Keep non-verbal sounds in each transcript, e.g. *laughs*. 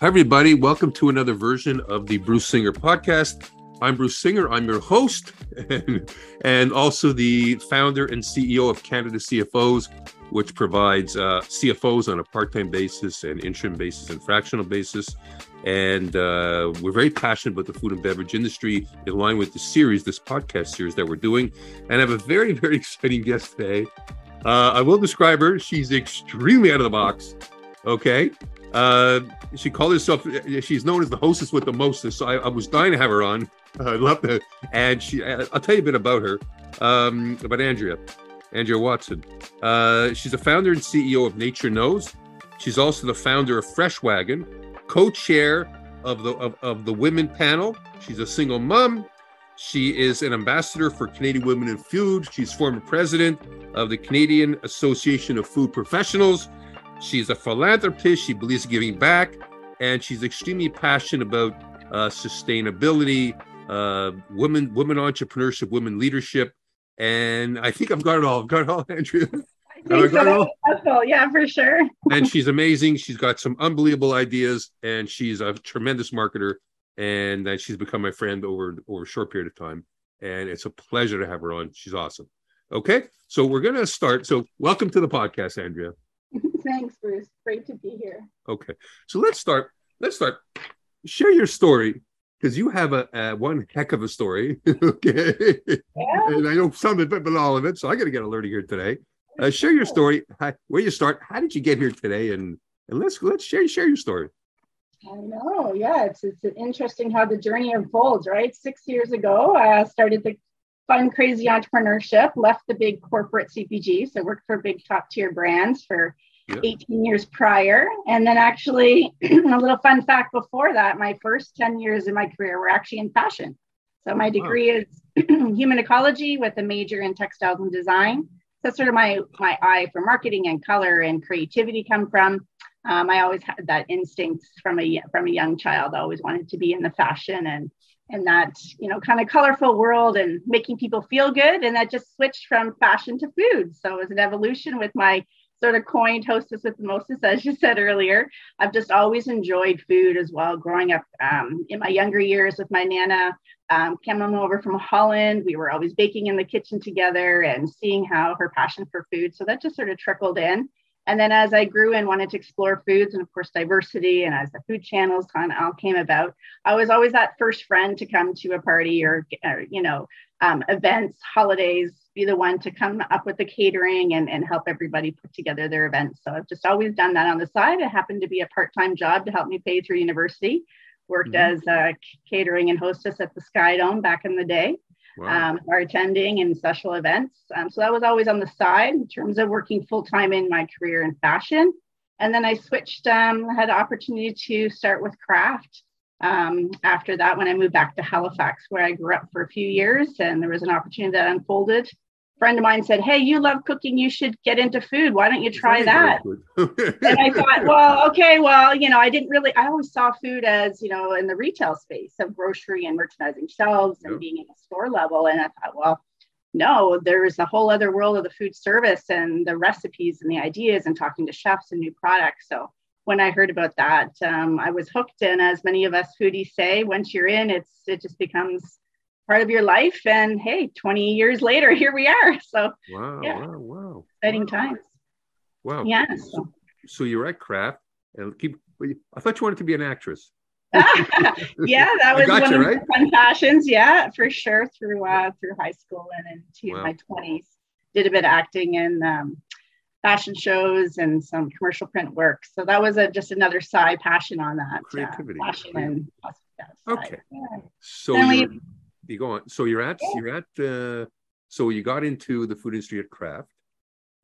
Hi, everybody. Welcome to another version of the Bruce Singer podcast. I'm Bruce Singer. I'm your host and, and also the founder and CEO of Canada CFOs, which provides uh, CFOs on a part time basis and interim basis and fractional basis. And uh, we're very passionate about the food and beverage industry in line with the series, this podcast series that we're doing. And I have a very, very *laughs* exciting guest today. Uh, I will describe her. She's extremely out of the box. Okay. Uh, she called herself. She's known as the hostess with the mostest. So I, I was dying to have her on. *laughs* I'd love to. And she. I'll tell you a bit about her. Um, about Andrea, Andrea Watson. Uh, she's a founder and CEO of Nature Knows. She's also the founder of FreshWagon, co-chair of the of, of the Women Panel. She's a single mom. She is an ambassador for Canadian Women in Food. She's former president of the Canadian Association of Food Professionals. She's a philanthropist. She believes in giving back, and she's extremely passionate about uh, sustainability, uh, women, women entrepreneurship, women leadership, and I think I've got it all. I've got it all, *laughs* Andrea. I think so. All? Yeah, for sure. and she's amazing. She's got some unbelievable ideas, and she's a tremendous marketer. And uh, she's become my friend over over a short period of time. And it's a pleasure to have her on. She's awesome. Okay, so we're gonna start. So welcome to the podcast, Andrea. Thanks, Bruce. Great to be here. Okay, so let's start. Let's start. Share your story because you have a, a, one heck of a story. *laughs* okay, yeah. and I know some of it, but all of it. So I got to get a learning here today. Uh, share your story. How, where you start? How did you get here today? And and let's let's share share your story. I know. Yeah, it's it's interesting how the journey unfolds. Right, six years ago, I started the fun, crazy entrepreneurship. Left the big corporate CPG, so worked for big top tier brands for 18 years prior. And then, actually, *clears throat* a little fun fact before that, my first 10 years in my career were actually in fashion. So, my degree wow. is *clears throat* human ecology with a major in textiles and design. So, sort of my, my eye for marketing and color and creativity come from. Um, I always had that instinct from a from a young child. I always wanted to be in the fashion and and that you know kind of colorful world and making people feel good. And that just switched from fashion to food. So it was an evolution with my sort of coined hostess with mostest, as you said earlier. I've just always enjoyed food as well. Growing up um, in my younger years with my nana, um, coming over from Holland, we were always baking in the kitchen together and seeing how her passion for food. So that just sort of trickled in. And then as I grew and wanted to explore foods and of course diversity, and as the food channels kind of all came about, I was always that first friend to come to a party or, or you know um, events, holidays, be the one to come up with the catering and, and help everybody put together their events. So I've just always done that on the side. It happened to be a part-time job to help me pay through university. Worked mm-hmm. as a catering and hostess at the Sky Dome back in the day, wow. um, bartending and special events. Um, so that was always on the side in terms of working full-time in my career in fashion. And then I switched, um, had opportunity to start with Kraft um, after that when I moved back to Halifax, where I grew up for a few years, and there was an opportunity that unfolded friend of mine said, Hey, you love cooking. You should get into food. Why don't you try that? *laughs* and I thought, well, okay, well, you know, I didn't really, I always saw food as, you know, in the retail space of grocery and merchandising shelves and yep. being in a store level. And I thought, well, no, there's a whole other world of the food service and the recipes and the ideas and talking to chefs and new products. So when I heard about that, um, I was hooked. And as many of us foodies say, once you're in, it's it just becomes part of your life. And hey, 20 years later, *laughs* here we are. So wow, yeah. wow, wow. Exciting wow. times. Wow. Yeah. So, so you're at Kraft and keep I thought you wanted to be an actress. *laughs* yeah, *laughs* that was one you, of right? fun passions. Yeah, for sure. Through uh, through high school and into wow. my twenties, did a bit of acting and um, fashion shows and some commercial print work. So that was a, just another side passion on that. Uh, Creativity. Uh, passion and okay. Yeah. So you go on. So you're at yeah. you're at uh, so you got into the food industry at Kraft,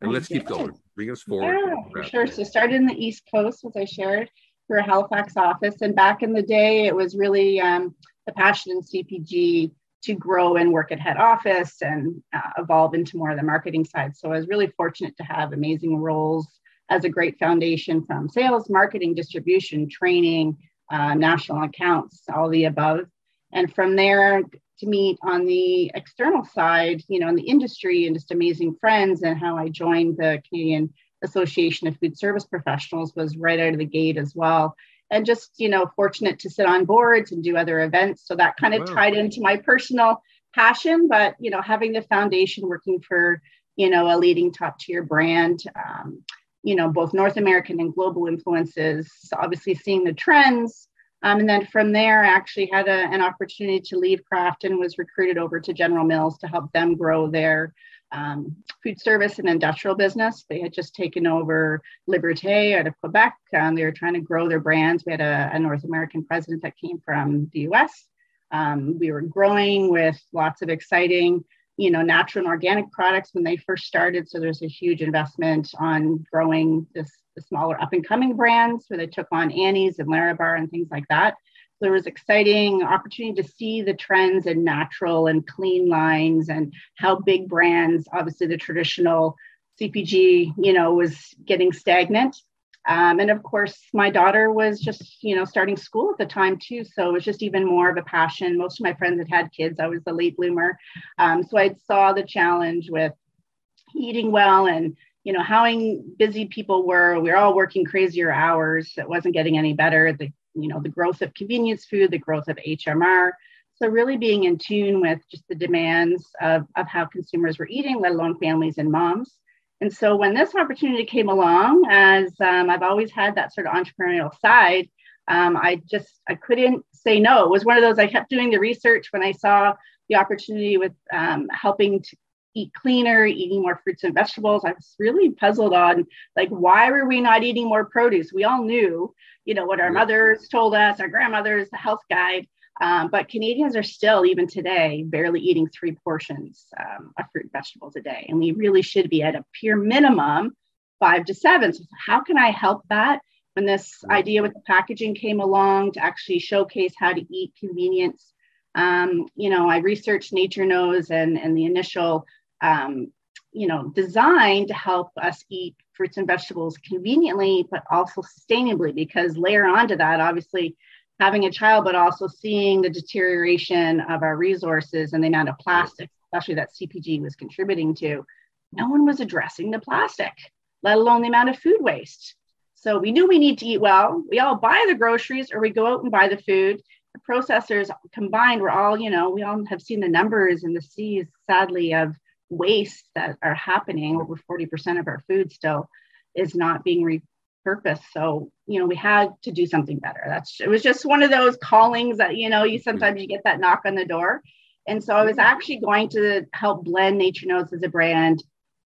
and let's keep going. Bring us forward. Yeah, sure. So started in the East Coast, as I shared, for a Halifax office, and back in the day, it was really um, the passion in CPG to grow and work at head office and uh, evolve into more of the marketing side. So I was really fortunate to have amazing roles as a great foundation from sales, marketing, distribution, training, uh, national accounts, all the above. And from there, to meet on the external side, you know, in the industry and just amazing friends and how I joined the Canadian Association of Food Service Professionals was right out of the gate as well. and just you know fortunate to sit on boards and do other events so that kind of wow. tied into my personal passion but you know having the foundation working for you know a leading top tier brand um, you know both north american and global influences obviously seeing the trends um, and then from there i actually had a, an opportunity to leave kraft and was recruited over to general mills to help them grow their um, food service and industrial business. They had just taken over Liberté out of Quebec. Um, they were trying to grow their brands. We had a, a North American president that came from the US. Um, we were growing with lots of exciting, you know, natural and organic products when they first started. So there's a huge investment on growing this the smaller up and coming brands where they took on Annie's and Larabar and things like that So there was exciting opportunity to see the trends in natural and clean lines and how big brands, obviously the traditional CPG, you know, was getting stagnant. Um, and of course, my daughter was just, you know, starting school at the time too. So it was just even more of a passion. Most of my friends had had kids. I was the late bloomer. Um, so I saw the challenge with eating well and, you know, how busy people were. We were all working crazier hours. It wasn't getting any better. The you know, the growth of convenience food, the growth of HMR. So really being in tune with just the demands of, of how consumers were eating, let alone families and moms. And so when this opportunity came along, as um, I've always had that sort of entrepreneurial side, um, I just I couldn't say no. It was one of those I kept doing the research when I saw the opportunity with um, helping to eat cleaner, eating more fruits and vegetables. I was really puzzled on like why were we not eating more produce? We all knew, you know, what our mothers told us, our grandmothers, the health guide. Um, but Canadians are still, even today, barely eating three portions um, of fruit and vegetables a day. And we really should be at a pure minimum five to seven. So, how can I help that? When this idea with the packaging came along to actually showcase how to eat convenience, um, you know, I researched Nature Knows and, and the initial um, you know, designed to help us eat fruits and vegetables conveniently, but also sustainably, because layer onto that, obviously, having a child, but also seeing the deterioration of our resources and the amount of plastic, especially that CPG was contributing to, no one was addressing the plastic, let alone the amount of food waste. So we knew we need to eat well. We all buy the groceries or we go out and buy the food. The processors combined, we're all, you know, we all have seen the numbers and the seas, sadly, of waste that are happening over 40% of our food still is not being repurposed. So you know we had to do something better. That's it was just one of those callings that you know you sometimes you get that knock on the door. And so i was actually going to help blend nature Knows as a brand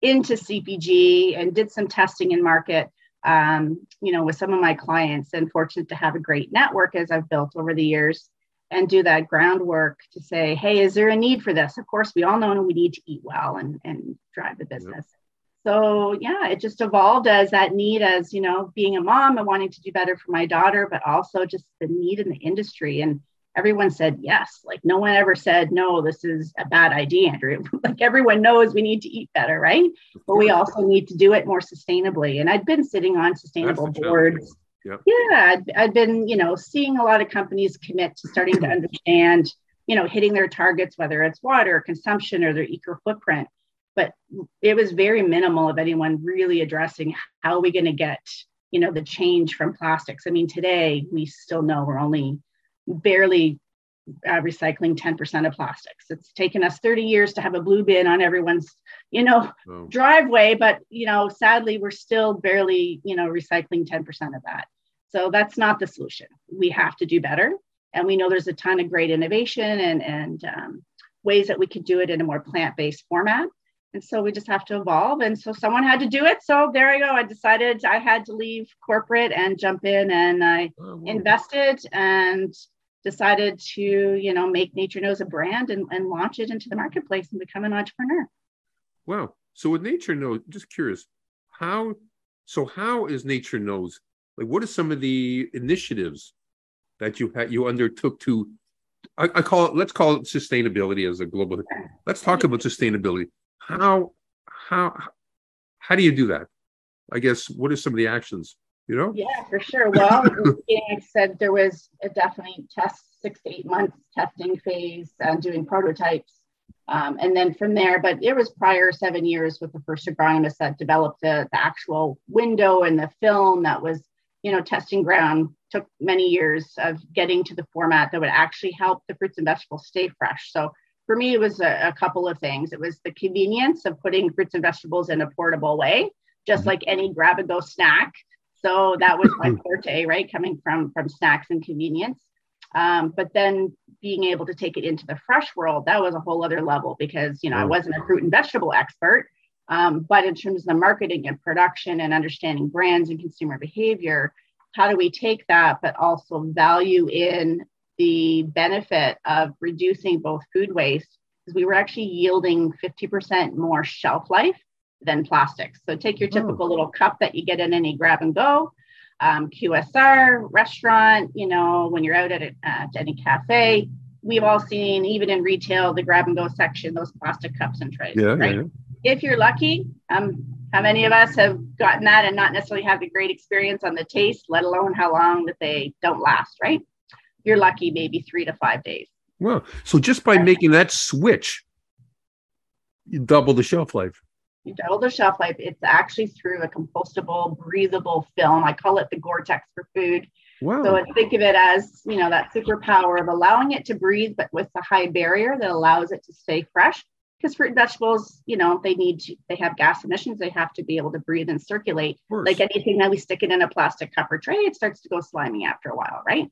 into cpg and did some testing in market um, you know with some of my clients. And fortunate to have a great network as i've built over the years and do that groundwork to say, hey, is there a need for this? Of course, we all know we need to eat well and, and drive the business. Yep. So yeah, it just evolved as that need as, you know, being a mom and wanting to do better for my daughter, but also just the need in the industry. And everyone said yes. Like no one ever said, no, this is a bad idea, Andrea. *laughs* like everyone knows we need to eat better, right? But we also need to do it more sustainably. And I'd been sitting on sustainable boards Yep. Yeah, I'd, I'd been, you know, seeing a lot of companies commit to starting to understand, you know, hitting their targets, whether it's water consumption or their eco footprint. But it was very minimal of anyone really addressing how are we going to get, you know, the change from plastics. I mean, today we still know we're only barely uh, recycling 10% of plastics. It's taken us 30 years to have a blue bin on everyone's, you know, oh. driveway, but you know, sadly, we're still barely, you know, recycling 10% of that. So that's not the solution. We have to do better. And we know there's a ton of great innovation and, and um, ways that we could do it in a more plant based format. And so we just have to evolve. And so someone had to do it. So there I go. I decided I had to leave corporate and jump in and I oh, invested and decided to, you know, make Nature Knows a brand and, and launch it into the marketplace and become an entrepreneur. Wow. So with Nature Knows, just curious, how so how is Nature Knows like, what are some of the initiatives that you had you undertook to? I, I call it. Let's call it sustainability as a global. Let's talk about sustainability. How how how do you do that? I guess what are some of the actions? You know? Yeah, for sure. Well, I said there was a definitely test six to eight months testing phase, uh, doing prototypes, um, and then from there, but it was prior seven years with the first agronomist that developed the, the actual window and the film that was you know, testing ground took many years of getting to the format that would actually help the fruits and vegetables stay fresh. So for me, it was a, a couple of things. It was the convenience of putting fruits and vegetables in a portable way, just mm-hmm. like any grab and go snack. So that was my forte, right? Coming from from snacks and convenience. Um, but then being able to take it into the fresh world, that was a whole other level because you know I wasn't a fruit and vegetable expert. Um, but in terms of the marketing and production and understanding brands and consumer behavior, how do we take that, but also value in the benefit of reducing both food waste? Because we were actually yielding 50% more shelf life than plastics. So take your oh. typical oh. little cup that you get in any grab and go, um, QSR, restaurant, you know, when you're out at, a, at any cafe, we've all seen, even in retail, the grab and go section, those plastic cups and trays. Yeah, right? yeah if you're lucky, um, how many of us have gotten that and not necessarily have a great experience on the taste, let alone how long that they don't last, right? You're lucky, maybe three to five days. Well, so just by making that switch, you double the shelf life. You double the shelf life. It's actually through a compostable, breathable film. I call it the Gore-Tex for food. Wow. So think of it as, you know, that superpower of allowing it to breathe, but with the high barrier that allows it to stay fresh because fruit and vegetables, you know, they need to, they have gas emissions. They have to be able to breathe and circulate. Like anything that we stick it in a plastic cup or tray, it starts to go slimy after a while, right?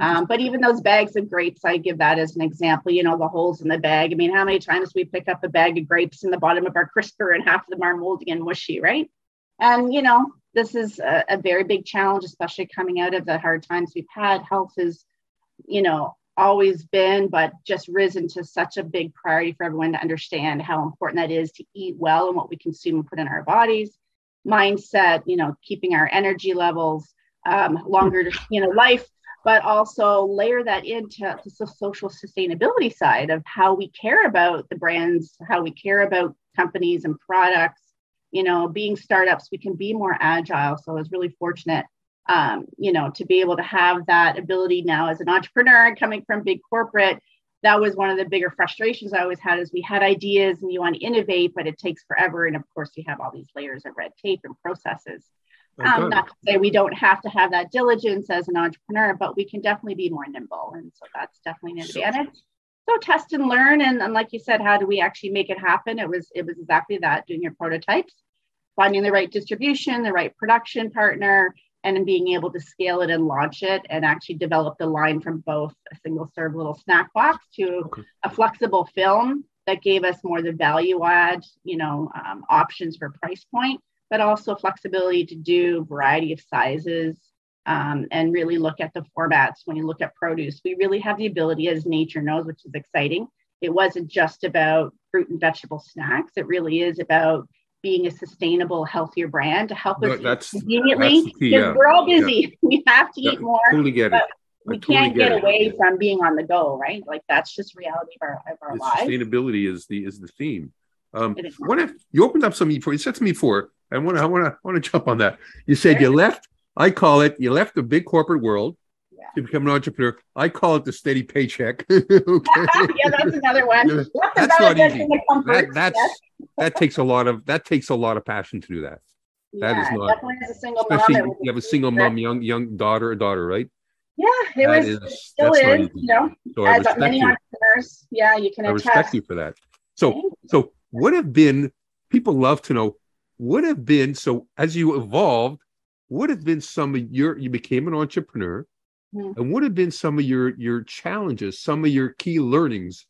Um, but even those bags of grapes, I give that as an example. You know, the holes in the bag. I mean, how many times we pick up a bag of grapes in the bottom of our crisper and half of them are moldy and mushy, right? And you know, this is a, a very big challenge, especially coming out of the hard times we've had. Health is, you know, always been, but just risen to such a big priority for everyone to understand how important that is to eat well and what we consume and put in our bodies. Mindset, you know, keeping our energy levels, um, longer, you know, life, but also layer that into the social sustainability side of how we care about the brands, how we care about companies and products. You know, being startups, we can be more agile. So I was really fortunate um, you know, to be able to have that ability now as an entrepreneur coming from big corporate, that was one of the bigger frustrations I always had is we had ideas and you want to innovate, but it takes forever. And of course, you have all these layers of red tape and processes. Okay. Um, not to say we don't have to have that diligence as an entrepreneur, but we can definitely be more nimble. And so that's definitely an advantage. So test and learn. And, and like you said, how do we actually make it happen? It was it was exactly that, doing your prototypes, finding the right distribution, the right production partner, and being able to scale it and launch it and actually develop the line from both a single serve little snack box to okay. a flexible film that gave us more the value add you know um, options for price point but also flexibility to do variety of sizes um, and really look at the formats. When you look at produce we really have the ability as nature knows which is exciting. It wasn't just about fruit and vegetable snacks. It really is about being a sustainable, healthier brand to help us that's, conveniently because yeah. we're all busy. Yeah. *laughs* We have to yeah, eat more. Totally get it. We can't get, get away from being on the go, right? Like that's just reality of our, of our lives. Sustainability is the is the theme. Um, what if you opened up something for you said to me before? I want to I want to want to jump on that. You said sure. you left. I call it you left the big corporate world yeah. to become an entrepreneur. I call it the steady paycheck. *laughs* okay. *laughs* yeah, that's another one. that's not easy. That, that's yes that takes a lot of that takes a lot of passion to do that. That yeah, is not definitely as a single especially mom. You have a single mom, young young daughter, a daughter, right? Yeah, it that was is, it still is, you know, so as many you. entrepreneurs. Yeah, you can I attest. respect you for that. So so what have been people love to know what have been so as you evolved, what have been some of your you became an entrepreneur mm-hmm. and what have been some of your your challenges, some of your key learnings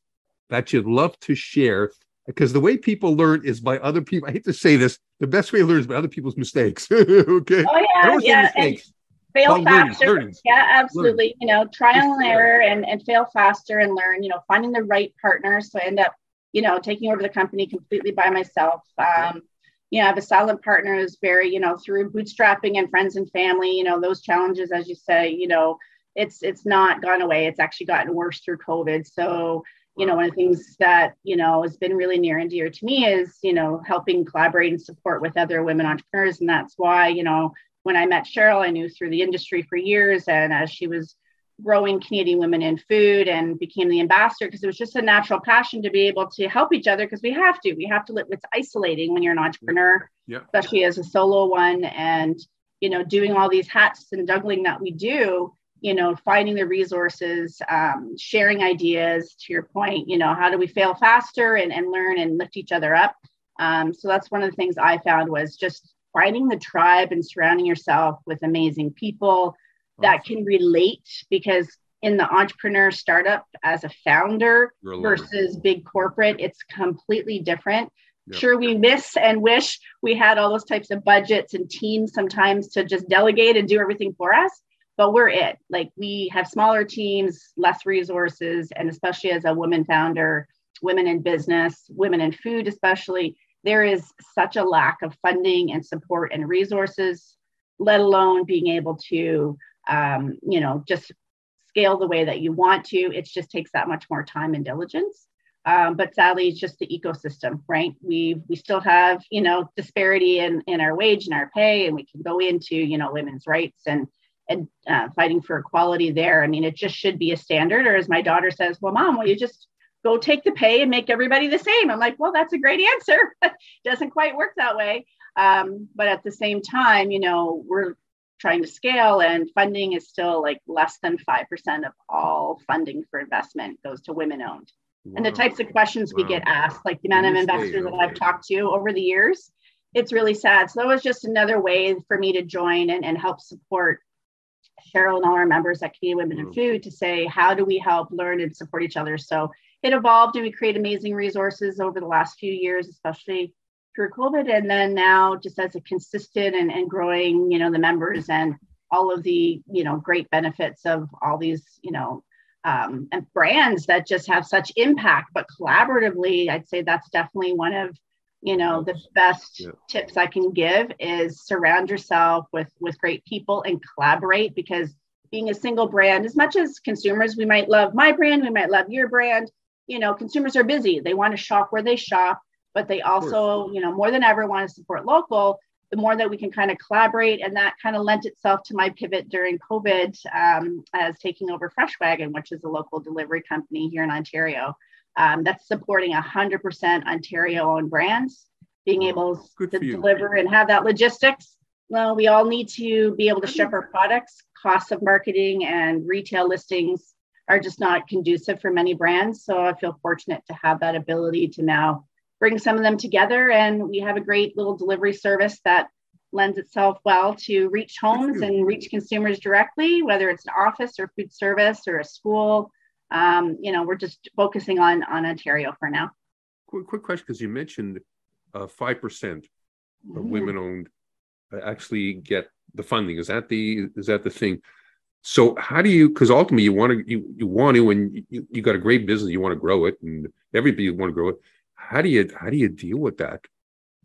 that you'd love to share because the way people learn is by other people. I hate to say this, the best way to learn is by other people's mistakes. *laughs* okay. Oh yeah, yeah. Mistakes. Fail faster. Learning, Yeah, absolutely. Learning. You know, trial and error and, and fail faster and learn, you know, finding the right partner. So I end up, you know, taking over the company completely by myself. Um, you know, I have a silent partner who's very, you know, through bootstrapping and friends and family, you know, those challenges, as you say, you know, it's it's not gone away. It's actually gotten worse through COVID. So you know, one of the things that, you know, has been really near and dear to me is, you know, helping collaborate and support with other women entrepreneurs. And that's why, you know, when I met Cheryl, I knew through the industry for years. And as she was growing Canadian women in food and became the ambassador, because it was just a natural passion to be able to help each other because we have to. We have to live. It's isolating when you're an entrepreneur, yeah. especially as a solo one. And, you know doing all these hats and juggling that we do you know finding the resources um, sharing ideas to your point you know how do we fail faster and, and learn and lift each other up? Um, so that's one of the things i found was just finding the tribe and surrounding yourself with amazing people that can relate because in the entrepreneur startup as a founder versus big corporate it's completely different. Yep. Sure, we miss and wish we had all those types of budgets and teams sometimes to just delegate and do everything for us, but we're it. Like we have smaller teams, less resources, and especially as a woman founder, women in business, women in food, especially, there is such a lack of funding and support and resources, let alone being able to, um, you know, just scale the way that you want to. It just takes that much more time and diligence. Um, but sadly, it's just the ecosystem, right? We we still have you know disparity in in our wage and our pay, and we can go into you know women's rights and and uh, fighting for equality there. I mean, it just should be a standard. Or as my daughter says, well, mom, will you just go take the pay and make everybody the same? I'm like, well, that's a great answer. *laughs* Doesn't quite work that way. Um, but at the same time, you know, we're trying to scale and funding is still like less than 5% of all funding for investment goes to women owned wow. and the types of questions wow. we get asked, like the amount of investors that I've talked to over the years, it's really sad. So that was just another way for me to join and, and help support Cheryl and all our members at Canadian Women in mm. Food to say, how do we help learn and support each other? So it evolved and we create amazing resources over the last few years, especially through COVID. And then now just as a consistent and, and growing, you know, the members and all of the, you know, great benefits of all these, you know, um, and brands that just have such impact. But collaboratively, I'd say that's definitely one of you know the best yeah. tips I can give is surround yourself with with great people and collaborate because being a single brand, as much as consumers, we might love my brand, we might love your brand. You know, consumers are busy; they want to shop where they shop, but they also, you know, more than ever want to support local the more that we can kind of collaborate. And that kind of lent itself to my pivot during COVID um, as taking over FreshWagon, which is a local delivery company here in Ontario. Um, that's supporting 100% Ontario owned brands, being able Good to deliver and have that logistics. Well, we all need to be able to ship our products. Costs of marketing and retail listings are just not conducive for many brands. So I feel fortunate to have that ability to now bring some of them together. And we have a great little delivery service that lends itself well to reach homes and reach consumers directly, whether it's an office or food service or a school. Um, you know, we're just focusing on on Ontario for now. Quick, quick question, because you mentioned uh, five uh, percent of mm-hmm. women-owned uh, actually get the funding. Is that the is that the thing? So how do you? Because ultimately, you want to you, you want to, and you, you got a great business, you want to grow it, and everybody want to grow it how do you how do you deal with that?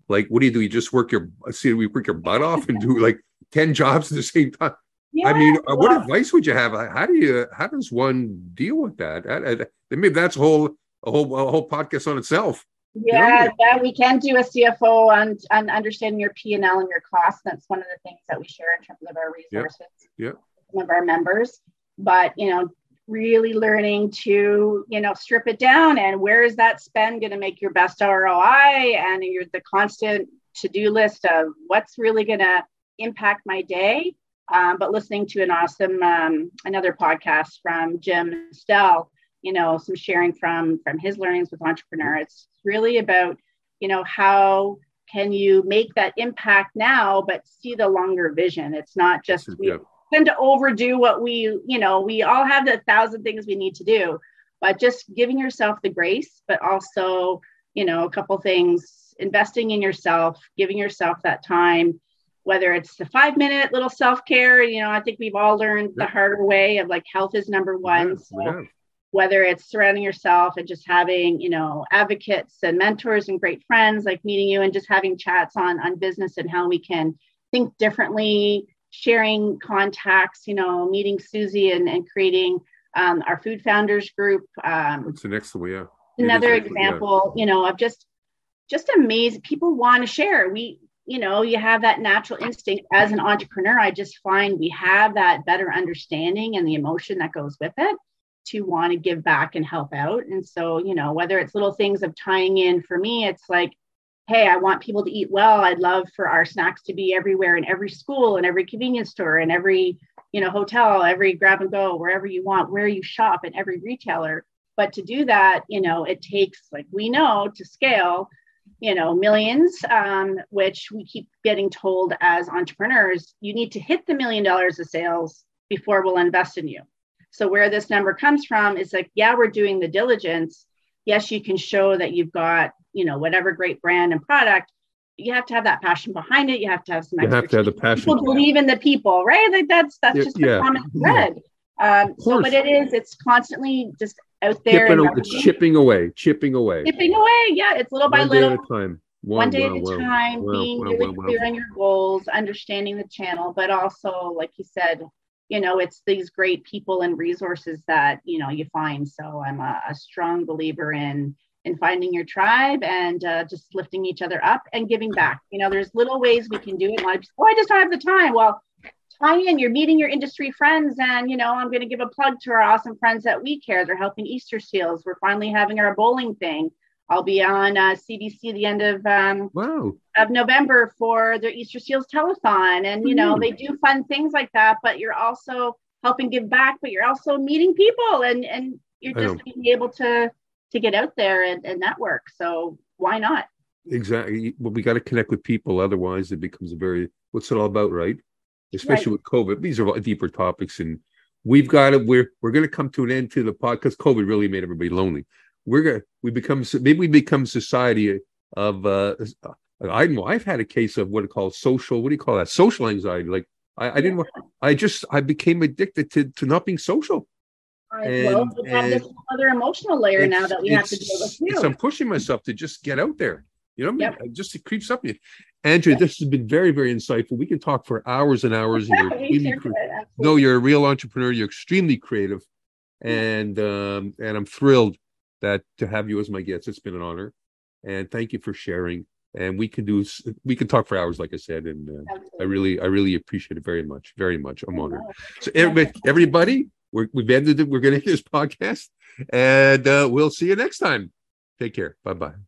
Like, what do you do? You just work your see we work your butt off and do like ten jobs at the same time. Yeah, I mean, uh, well, what advice would you have? How do you how does one deal with that? Uh, maybe that's a whole a whole a whole podcast on itself. Yeah, you know? yeah, we can do a CFO on on understanding your P and L and your costs. That's one of the things that we share in terms of our resources. Yeah. Some of our members, but you know, really learning to you know strip it down and where is that spend going to make your best roi and you're the constant to-do list of what's really going to impact my day um, but listening to an awesome um, another podcast from jim stell you know some sharing from from his learnings with entrepreneur it's really about you know how can you make that impact now but see the longer vision. It's not just we, tend to overdo what we, you know, we all have the thousand things we need to do, but just giving yourself the grace, but also, you know, a couple things, investing in yourself, giving yourself that time, whether it's the five minute little self care, you know, I think we've all learned the harder way of like health is number one. Yeah, so yeah. whether it's surrounding yourself and just having, you know, advocates and mentors and great friends like meeting you and just having chats on on business and how we can think differently sharing contacts, you know, meeting Susie and, and creating um, our food founders group. Um, the next one? Yeah. Another example, yeah. you know, of just just amazing. People want to share. We, you know, you have that natural instinct as an entrepreneur. I just find we have that better understanding and the emotion that goes with it to want to give back and help out. And so, you know, whether it's little things of tying in for me, it's like hey, I want people to eat well. I'd love for our snacks to be everywhere in every school and every convenience store and every you know hotel, every grab and go, wherever you want, where you shop, and every retailer. But to do that, you know, it takes like we know to scale, you know, millions, um, which we keep getting told as entrepreneurs, you need to hit the million dollars of sales before we'll invest in you. So where this number comes from is like, yeah, we're doing the diligence. Yes, you can show that you've got, you know, whatever great brand and product. You have to have that passion behind it. You have to have some. You have to have the passion. People believe in the people, right? Like that's that's just the yeah. common thread. Um, so, but it is. It's constantly just out there. Chipping, it's chipping away, chipping away, chipping away. Yeah, it's little by One little. Day at a time. Wow, one day wow, at a wow, time, being really clear on your goals, understanding the channel, but also, like you said, you know it's these great people and resources that you know you find so i'm a, a strong believer in in finding your tribe and uh, just lifting each other up and giving back you know there's little ways we can do it like oh i just don't have the time well tie in you're meeting your industry friends and you know i'm going to give a plug to our awesome friends at we care they're helping easter seals we're finally having our bowling thing I'll be on uh, CBC the end of um, wow. of November for their Easter Seals telethon, and you know mm. they do fun things like that. But you're also helping give back, but you're also meeting people, and and you're just being able to to get out there and, and network. So why not? Exactly. Well, we got to connect with people, otherwise it becomes a very what's it all about, right? Especially right. with COVID. These are deeper topics, and we've got to. We're we're going to come to an end to the pod because COVID really made everybody lonely we're gonna we become maybe we become society of uh I know I've had a case of what it called social what do you call that social anxiety like I, I didn't I just I became addicted to to not being social. And, well, we have this other emotional layer now that we have to deal with too. I'm pushing myself to just get out there. You know, yep. I mean? just it creeps up you. Andrea, this has been very, very insightful. We can talk for hours and hours. You're cre- no, you're a real entrepreneur. You're extremely creative, and um, and I'm thrilled that to have you as my guest. It's been an honor, and thank you for sharing. And we can do we can talk for hours, like I said, and uh, I really I really appreciate it very much, very much. I'm honored. So everybody, everybody we're, we've ended it. We're going to end this *laughs* podcast, and uh, we'll see you next time. Take care. Bye bye.